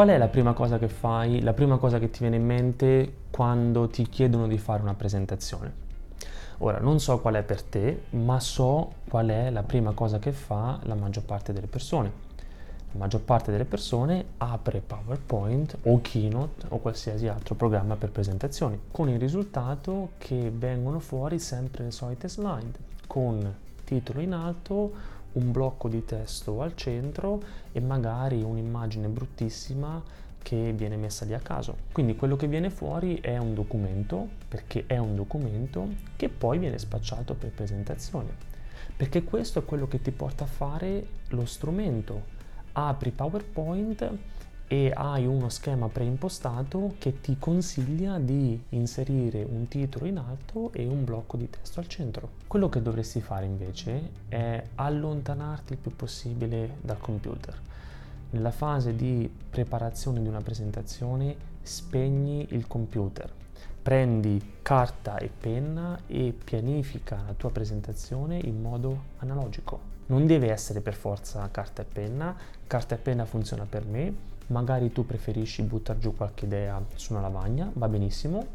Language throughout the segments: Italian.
Qual è la prima cosa che fai, la prima cosa che ti viene in mente quando ti chiedono di fare una presentazione? Ora, non so qual è per te, ma so qual è la prima cosa che fa la maggior parte delle persone. La maggior parte delle persone apre PowerPoint o Keynote o qualsiasi altro programma per presentazioni, con il risultato che vengono fuori sempre le solite slide, con titolo in alto, un blocco di testo al centro e magari un'immagine bruttissima che viene messa lì a caso. Quindi quello che viene fuori è un documento, perché è un documento che poi viene spacciato per presentazione. Perché questo è quello che ti porta a fare lo strumento. Apri PowerPoint e hai uno schema preimpostato che ti consiglia di inserire un titolo in alto e un blocco di testo al centro. Quello che dovresti fare invece è allontanarti il più possibile dal computer. Nella fase di preparazione di una presentazione spegni il computer, prendi carta e penna e pianifica la tua presentazione in modo analogico. Non deve essere per forza carta e penna, carta e penna funziona per me, magari tu preferisci buttare giù qualche idea su una lavagna, va benissimo,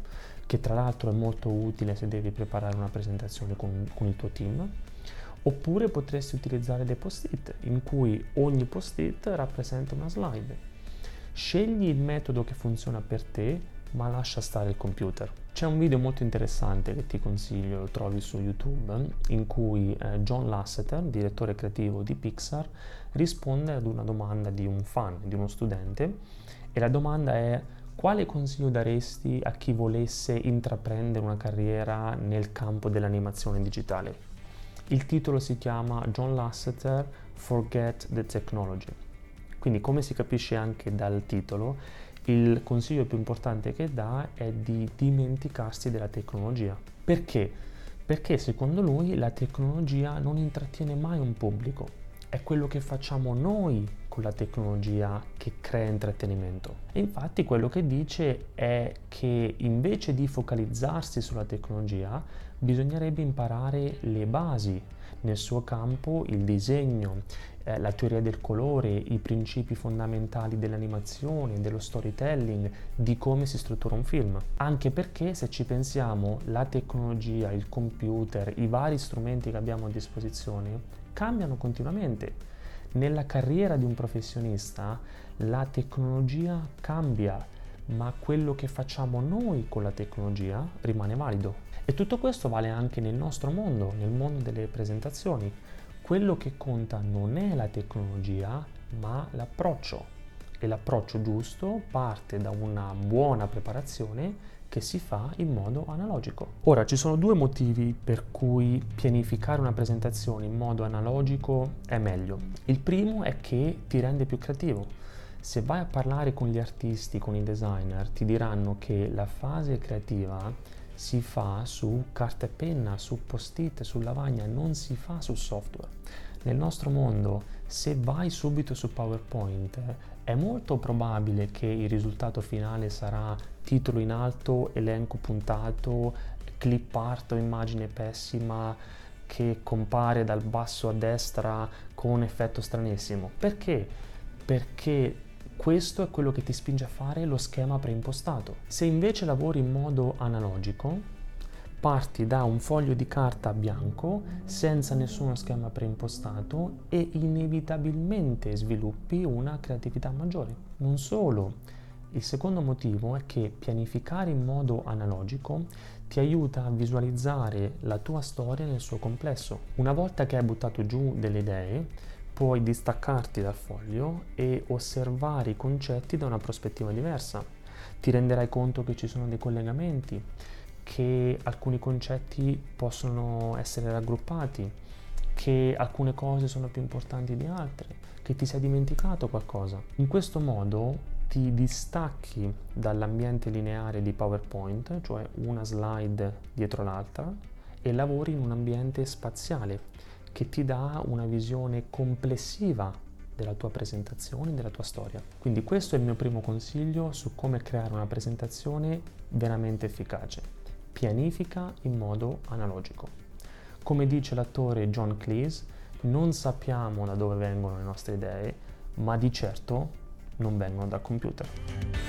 che tra l'altro è molto utile se devi preparare una presentazione con, con il tuo team, oppure potresti utilizzare dei post-it in cui ogni post-it rappresenta una slide. Scegli il metodo che funziona per te ma lascia stare il computer. C'è un video molto interessante che ti consiglio, lo trovi su YouTube, in cui eh, John Lasseter, direttore creativo di Pixar, risponde ad una domanda di un fan, di uno studente, e la domanda è quale consiglio daresti a chi volesse intraprendere una carriera nel campo dell'animazione digitale? Il titolo si chiama John Lasseter Forget the Technology. Quindi come si capisce anche dal titolo, il consiglio più importante che dà è di dimenticarsi della tecnologia. Perché? Perché secondo lui la tecnologia non intrattiene mai un pubblico, è quello che facciamo noi con la tecnologia che crea intrattenimento. E infatti quello che dice è che invece di focalizzarsi sulla tecnologia, bisognerebbe imparare le basi nel suo campo, il disegno, eh, la teoria del colore, i principi fondamentali dell'animazione, dello storytelling, di come si struttura un film. Anche perché se ci pensiamo, la tecnologia, il computer, i vari strumenti che abbiamo a disposizione cambiano continuamente. Nella carriera di un professionista la tecnologia cambia, ma quello che facciamo noi con la tecnologia rimane valido. E tutto questo vale anche nel nostro mondo, nel mondo delle presentazioni quello che conta non è la tecnologia, ma l'approccio. E l'approccio giusto parte da una buona preparazione che si fa in modo analogico. Ora, ci sono due motivi per cui pianificare una presentazione in modo analogico è meglio. Il primo è che ti rende più creativo. Se vai a parlare con gli artisti, con i designer, ti diranno che la fase creativa si fa su carta e penna, su post-it, su lavagna, non si fa su software. Nel nostro mondo, se vai subito su PowerPoint, è molto probabile che il risultato finale sarà titolo in alto, elenco puntato, clip art o immagine pessima che compare dal basso a destra con un effetto stranissimo. Perché? Perché questo è quello che ti spinge a fare lo schema preimpostato. Se invece lavori in modo analogico, parti da un foglio di carta bianco senza nessuno schema preimpostato e inevitabilmente sviluppi una creatività maggiore. Non solo, il secondo motivo è che pianificare in modo analogico ti aiuta a visualizzare la tua storia nel suo complesso. Una volta che hai buttato giù delle idee, puoi distaccarti dal foglio e osservare i concetti da una prospettiva diversa. Ti renderai conto che ci sono dei collegamenti, che alcuni concetti possono essere raggruppati, che alcune cose sono più importanti di altre, che ti sei dimenticato qualcosa. In questo modo ti distacchi dall'ambiente lineare di PowerPoint, cioè una slide dietro l'altra, e lavori in un ambiente spaziale che ti dà una visione complessiva della tua presentazione, della tua storia. Quindi questo è il mio primo consiglio su come creare una presentazione veramente efficace. Pianifica in modo analogico. Come dice l'attore John Cleese, non sappiamo da dove vengono le nostre idee, ma di certo non vengono dal computer.